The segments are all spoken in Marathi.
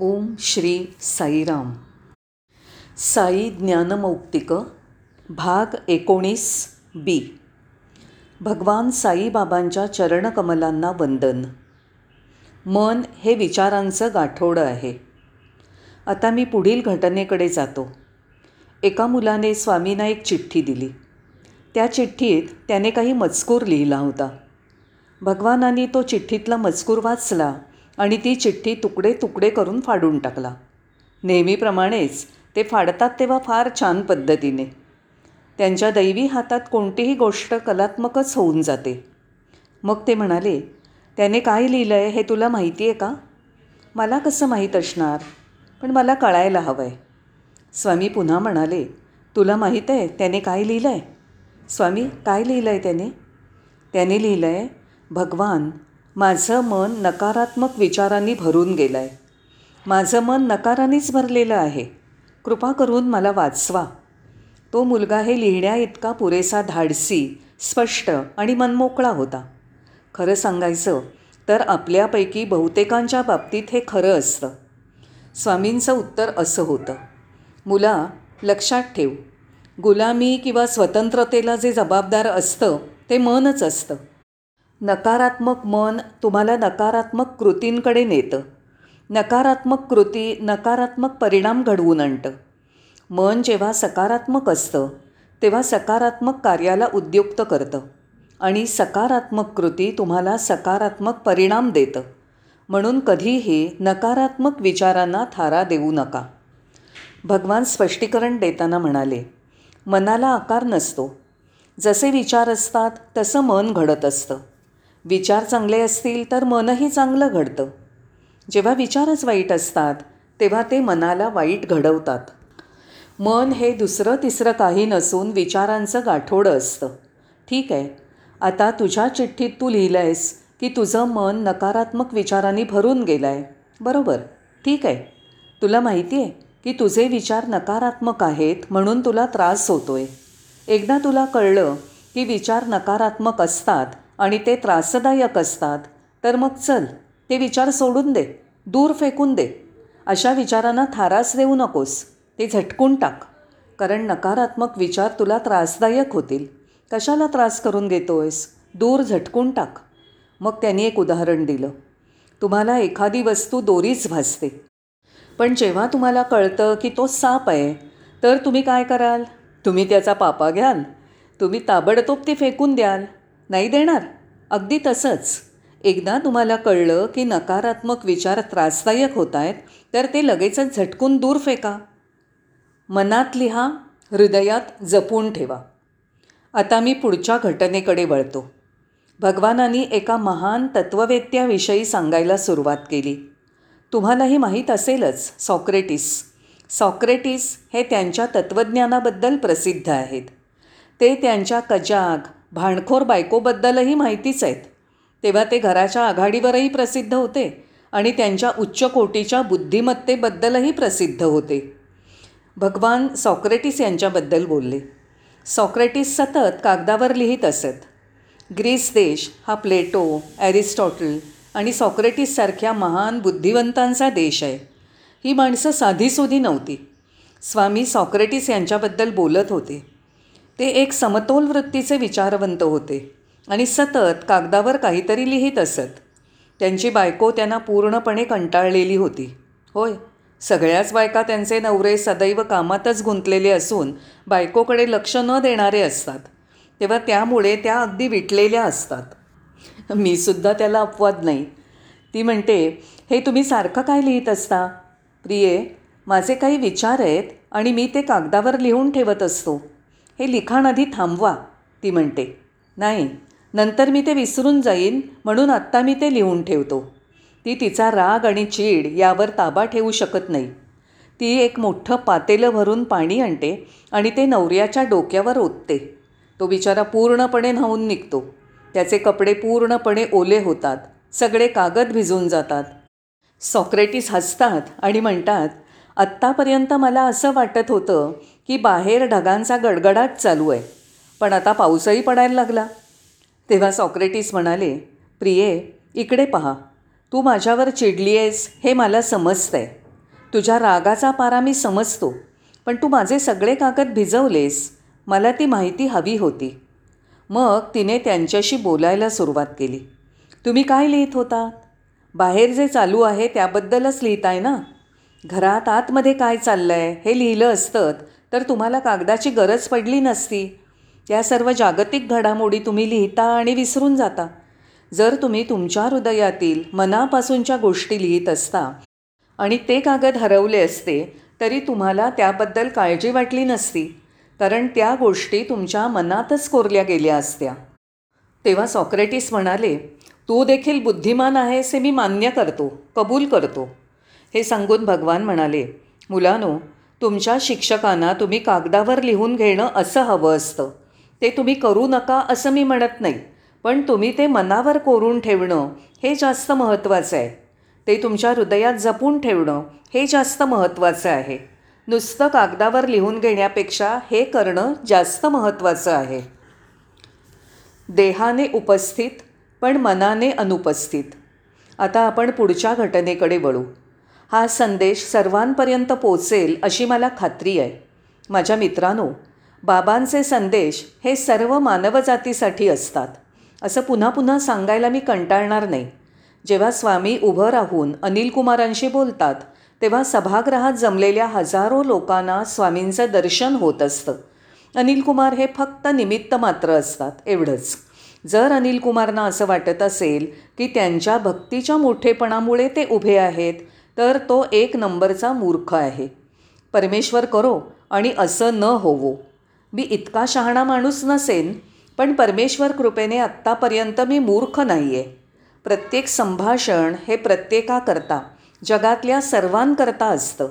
ओम श्री साईराम. साई ज्ञानमौक्तिक भाग एकोणीस बी. भगवान साईबाबांच्या चरणकमलांना वंदन. मन हे विचारांचं गाठोडं आहे. आता मी पुढील घटनेकडे जातो. एका मुलाने स्वामींना एक चिठ्ठी दिली. त्या चिठ्ठीत त्याने काही मजकूर लिहिला होता. भगवानांनी तो चिठ्ठीतला मजकूर वाचला आणि ती चिठ्ठी तुकडे तुकडे करून फाडून टाकला. नेहमीप्रमाणेच ते फाडतात तेव्हा फार छान पद्धतीने. त्यांच्या दैवी हातात कोणतीही गोष्ट कलात्मकच होऊन जाते. मग ते म्हणाले त्याने काय लिहिलं आहे हे तुला माहिती आहे का? मला कसं माहीत असणार? पण मला कळायला हवं आहे स्वामी पुन्हा म्हणाले तुला माहीत आहे त्याने काय लिहिलं आहे स्वामी काय लिहिलं आहे त्याने? त्याने लिहिलं आहे भगवान माझं मन नकारात्मक विचारांनी भरून गेलं आहे माझं मन नकारानेच भरलेलं आहे. कृपा करून मला वाचवा. तो मुलगा हे लिहिण्या इतका पुरेसा धाडसी स्पष्ट आणि मनमोकळा होता. खरं सांगायचं तर आपल्यापैकी बहुतेकांच्या बाबतीत हे खरं असतं. स्वामींचं उत्तर असं होतं. मुला लक्षात ठेव. गुलामी किंवा स्वतंत्रतेला जे जबाबदार असतं ते मनच असतं. नकारात्मक मन तुम्हाला नकारात्मक कृतींकडे नेतं. नकारात्मक कृती नकारात्मक परिणाम घडवून आणतं. मन जेव्हा सकारात्मक असतं तेव्हा सकारात्मक कार्याला उद्युक्त करतं आणि सकारात्मक कृती तुम्हाला सकारात्मक परिणाम देतं. म्हणून कधीही नकारात्मक विचारांना थारा देऊ नका. भगवान स्पष्टीकरण देताना म्हणाले मनाला आकार नसतो. जसे विचार असतात तसं मन घडत असतं. विचार चांगले असतील तर मनही चांगलं घडतं. जेव्हा विचारच वाईट असतात तेव्हा ते मनाला वाईट घडवतात. मन हे दुसरं तिसरं काही नसून विचारांचं गाठोडं असतं. ठीक आहे आता तुझ्या चिठ्ठीत तू लिहिलं आहेस की तुझं मन नकारात्मक विचारांनी भरून गेलं आहे बरोबर ठीक आहे. तुला माहिती आहे की तुझे विचार नकारात्मक आहेत म्हणून तुला त्रास होतो आहे एकदा तुला कळलं की विचार नकारात्मक असतात आणि ते त्रासदायक असतात. तर मग चल ते विचार सोडून दे दूर फेकून दे. अशा विचारांना थारास देऊ नकोस ते झटकून टाक. कारण नकारात्मक विचार तुला त्रासदायक होतील. कशाला त्रास करून घेतोयस? दूर झटकून टाक. मग त्यांनी एक उदाहरण दिलं. तुम्हाला एखादी वस्तू दोरीच भासते. पण जेव्हा तुम्हाला कळतं की तो साप आहे तर तुम्ही काय कराल? तुम्ही त्याचा पापा घ्याल. तुम्ही ताबडतोब ती फेकून द्याल. नाही देणार. अगदी तसंच. एकदा तुम्हाला कळलं की नकारात्मक विचार त्रासदायक होत आहेत तर ते लगेचच झटकून दूर फेका. मनात लिहा हृदयात जपून ठेवा. आता मी पुढच्या घटनेकडे वळतो. भगवानांनी एका महान तत्त्ववेत्याविषयी सांगायला सुरुवात केली. तुम्हालाही माहीत असेलच सॉक्रेटिस. सॉक्रेटिस हे त्यांच्या तत्त्वज्ञानाबद्दल प्रसिद्ध आहेत. ते त्यांच्या कजाग भाणखोर बायकोबद्दलही माहितीच आहेत. तेव्हा ते घराच्या आघाडीवरही प्रसिद्ध होते आणि त्यांच्या उच्च कोटीच्या बुद्धिमत्तेबद्दलही प्रसिद्ध होते. भगवान सॉक्रेटिस यांच्याबद्दल बोलले. सॉक्रेटिस सतत कागदावर लिहित असत. ग्रीस देश हा प्लेटो ॲरिस्टॉटल आणि सॉक्रेटिससारख्या महान बुद्धिवंतांचा देश आहे. ही माणसं साधीसुधी नव्हती. स्वामी सॉक्रेटिस यांच्याबद्दल बोलत होते. ते एक समतोल वृत्तीचे विचारवंत होते आणि सतत कागदावर काहीतरी लिहित असत. त्यांची बायको त्यांना पूर्णपणे कंटाळलेली होती. होय सगळ्याच बायका त्यांचे नवरे सदैव कामातच गुंतलेले असून बायकोकडे लक्ष न देणारे असतात. तेव्हा त्यामुळे त्या अगदी विटलेल्या असतात. मीसुद्धा त्याला अपवाद नाही. ती म्हणते हे तुम्ही सारखं काय लिहित असता? प्रिये माझे काही विचार आहेत आणि मी ते कागदावर लिहून ठेवत असतो. हे लिखाण आधी थांबवा ती म्हणते. नाही नंतर मी ते विसरून जाईन म्हणून आत्ता मी ते लिहून ठेवतो. ती तिचा राग आणि चीड यावर ताबा ठेवू शकत नाही. ती एक मोठं पातेलं भरून पाणी आणते आणि ते नवऱ्याच्या डोक्यावर ओतते. तो बिचारा पूर्णपणे न्हावून निघतो. त्याचे कपडे पूर्णपणे ओले होतात. सगळे कागद भिजून जातात. सॉक्रेटिस हसतात आणि म्हणतात आत्तापर्यंत मला असं वाटत होतं की बाहेर ढगांचा गडगडाट चालू आहे पण आता पाऊसही पडायला लागला. तेव्हा सॉक्रेटिस म्हणाले प्रिये इकडे पहा. तू माझ्यावर चिडली आहेस हे मला समजतं आहे तुझ्या रागाचा पारा मी समजतो पण तू माझे सगळे कागद भिजवलेस मला ती माहिती हवी होती. मग तिने त्यांच्याशी बोलायला सुरुवात केली. तुम्ही काय लिहित होता बाहेर जे चालू आहे त्याबद्दलच लिहिताय ना? घरात आतमध्ये काय चाललं आहे हे लिहिलं असतं. तर तुम्हाला कागदाची गरज पडली नसती. या सर्व जागतिक घडामोडी तुम्ही लिहिता आणि विसरून जाता. जर तुम्ही तुमच्या हृदयातील मनापासूनच्या गोष्टी लिहित असता आणि ते कागद हरवले असते तरी तुम्हाला त्याबद्दल काळजी वाटली नसती. कारण त्या गोष्टी तुमच्या मनातच कोरल्या गेल्या असत्या. तेव्हा सॉक्रेटिस म्हणाले तू देखील बुद्धिमान आहेस हे मी मान्य करतो कबूल करतो. हे सांगून भगवान म्हणाले मुलानो तुमच्या शिक्षकांना तुम्ही कागदावर लिहून घेणं असं हवं असतं. ते तुम्ही करू नका असं मी म्हणत नाही पण तुम्ही ते मनावर कोरून ठेवणं हे जास्त महत्त्वाचं आहे. ते तुमच्या हृदयात जपून ठेवणं हे जास्त महत्त्वाचं आहे. नुसतं कागदावर लिहून घेण्यापेक्षा हे करणं जास्त महत्त्वाचं आहे. देहाने उपस्थित पण मनाने अनुपस्थित. आता आपण पुढच्या घटनेकडे वळू. हा संदेश सर्वांपर्यंत पोचेल अशी मला खात्री आहे. माझ्या मित्रांनो बाबांचे संदेश हे सर्व मानवजातीसाठी असतात. असं पुन्हा पुन्हा सांगायला मी कंटाळणार नाही. जेव्हा स्वामी उभं राहून अनिल कुमारांशी बोलतात तेव्हा सभागृहात जमलेल्या हजारो लोकांना स्वामींचं दर्शन होत असतं. अनिल कुमार हे फक्त निमित्त मात्र असतात एवढंच. जर अनिल कुमारना असं वाटत असेल की त्यांच्या भक्तीच्या मोठेपणामुळे ते उभे आहेत तर तो एक नंबरचा मूर्ख आहे. परमेश्वर करो आणि असं न होवो. मी इतका शहाणा माणूस नसेन पण परमेश्वर कृपेने आत्तापर्यंत मी मूर्ख नाही आहे प्रत्येक संभाषण हे प्रत्येकाकरता जगातल्या सर्वांकरता असतं.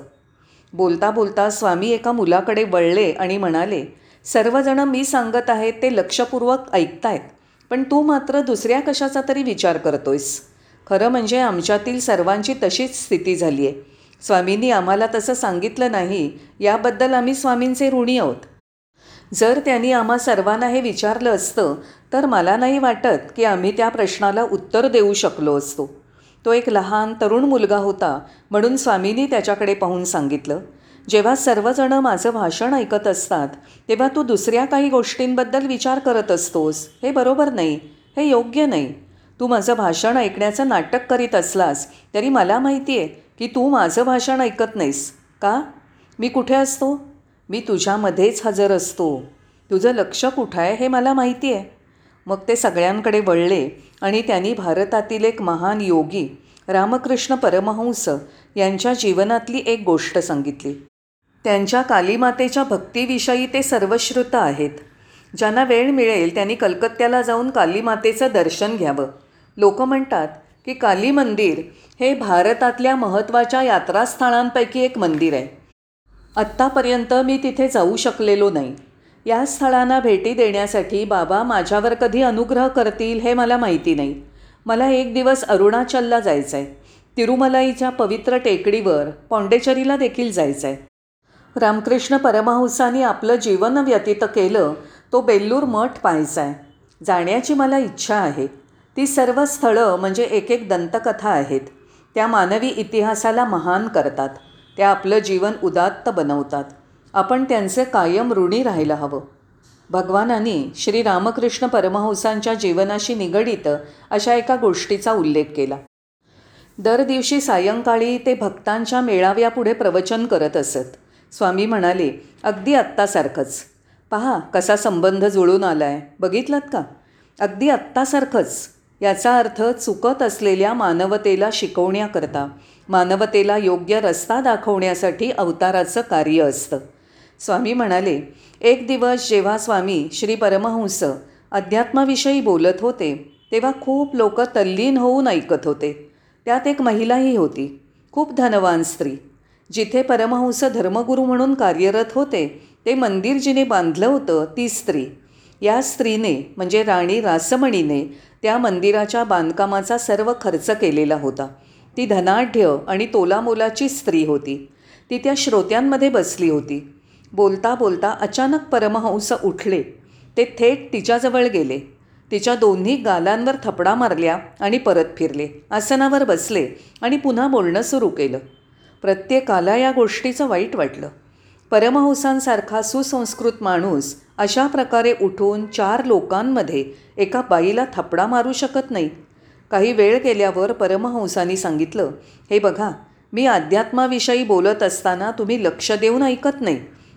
बोलता बोलता स्वामी एका मुलाकडे वळले आणि म्हणाले सर्वजणं मी सांगत आहेत ते लक्षपूर्वक ऐकतायत पण तू मात्र दुसऱ्या कशाचा तरी विचार करतोयस? खरं म्हणजे आमच्यातील सर्वांची तशीच स्थिती झाली आहे स्वामींनी आम्हाला तसं सांगितलं नाही याबद्दल आम्ही स्वामींचे ऋणी आहोत. जर त्यांनी आम्हा सर्वांना हे विचारलं असतं तर मला नाही वाटत की आम्ही त्या प्रश्नाला उत्तर देऊ शकलो असतो. तो एक लहान तरुण मुलगा होता म्हणून स्वामींनी त्याच्याकडे पाहून सांगितलं. जेव्हा सर्वजणं माझं भाषण ऐकत असतात तेव्हा तू दुसऱ्या काही गोष्टींबद्दल विचार करत असतोस हे बरोबर नाही हे योग्य नाही. तू माझं भाषण ऐकण्याचं नाटक करीत असलास तरी मला माहिती आहे की तू माझं भाषण ऐकत नाहीस. का? मी कुठे असतो? मी तुझ्यामध्येच हजर असतो. तुझं लक्ष कुठं आहे हे मला माहिती आहे. मग ते सगळ्यांकडे वळले आणि त्यांनी भारतातील एक महान योगी रामकृष्ण परमहंस यांच्या जीवनातली एक गोष्ट सांगितली. त्यांच्या कालीमातेच्या भक्तीविषयी ते सर्वश्रुत आहेत. ज्यांना वेळ मिळेल त्यांनी कलकत्त्याला जाऊन कालीमातेचं दर्शन घ्यावं. लोक म्हणतात की काली मंदिर हे भारतातल्या महत्त्वाच्या यात्रास्थळांपैकी एक मंदिर आहे. आत्तापर्यंत मी तिथे जाऊ शकलेलो नाही. या स्थळांना भेटी देण्यासाठी बाबा माझ्यावर कधी अनुग्रह करतील हे मला माहिती नाही. मला एक दिवस अरुणाचलला जायचं आहे तिरुमलाईच्या पवित्र टेकडीवर पॉंडेचरीला देखील जायचं आहे रामकृष्ण परमहंसानी आपलं जीवन व्यतीत केलं तो बेल्लूर मठ पाहायचा आहे जाण्याची मला इच्छा आहे. ती सर्व स्थळं म्हणजे एक एक दंतकथा आहेत. त्या मानवी इतिहासाला महान करतात. त्या आपलं जीवन उदात्त बनवतात. आपण त्यांचे कायम ऋणी राहायला हवं. भगवानांनी श्री रामकृष्ण परमहंसांच्या जीवनाशी निगडित अशा एका गोष्टीचा उल्लेख केला. दर दिवशी सायंकाळी ते भक्तांच्या मेळाव्यापुढे प्रवचन करत असत. स्वामी म्हणाले अगदी आत्तासारखंच. पहा कसा संबंध जुळून आला आहे बघितलात का? अगदी आत्तासारखंच. याचा अर्थ चुकत असलेल्या मानवतेला शिकवण्याकरता. मानवतेला योग्य रस्ता दाखवण्यासाठी अवताराचं कार्य असतं. स्वामी म्हणाले एक दिवस जेव्हा स्वामी श्री परमहंस अध्यात्माविषयी बोलत होते तेव्हा खूप लोक तल्लीन होऊन ऐकत होते. त्यात एक महिलाही होती खूप धनवान स्त्री. जिथे परमहंस धर्मगुरू म्हणून कार्यरत होते ते मंदिर जिने बांधलं होतं ती स्त्री. या स्त्रीने म्हणजे राणी रासमणीने त्या मंदिराच्या बांधकामाचा सर्व खर्च केलेला होता. ती धनाढ्य आणि तोलामोलाची स्त्री होती. ती त्या श्रोत्यांमध्ये बसली होती. बोलता बोलता अचानक परमहंस उठले. ते थेट तिच्याजवळ गेले. तिच्या दोन्ही गालांवर थपडा मारल्या आणि परत फिरले. आसनावर बसले आणि पुन्हा बोलणं सुरू केलं. प्रत्येकाला या गोष्टीचं वाईट वाटलं. परमहंसांसारखा सुसंस्कृत माणूस अशा प्रकारे उठून चार लोकांमध्ये एका बाईला थपडा मारू शकत नाही. काही वेळ गेल्यावर परमहंसांनी सांगितलं हे बघा मी अध्यात्माविषयी बोलत असताना तुम्ही लक्ष देऊन ऐकत नाही.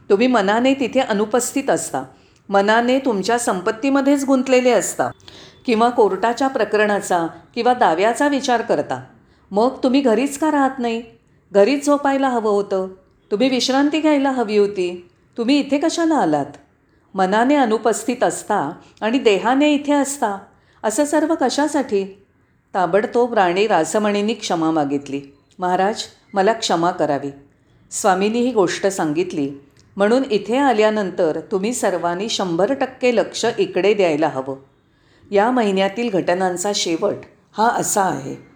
तुम्ही मनाने तिथे अनुपस्थित असता. मनाने तुमच्या संपत्तीमध्येच गुंतलेले असता. किंवा कोर्टाच्या प्रकरणाचा किंवा दाव्याचा विचार करता. मग तुम्ही घरीच का राहत नाही? घरीच झोपायला हवं होतं. तुम्ही विश्रांती घ्यायला हवी होती. तुम्ही इथे कशाला आलात? मनाने अनुपस्थित असता आणि देहाने इथे असता. असं सर्व कशासाठी? ताबडतोब राणी रासमणींनी क्षमा मागितली. महाराज मला क्षमा करावी. स्वामींनी ही गोष्ट सांगितली. म्हणून इथे आल्यानंतर तुम्ही सर्वांनी शंभर टक्के लक्ष इकडे द्यायला हवं. या महिन्यातील घटनांचा शेवट हा असा आहे.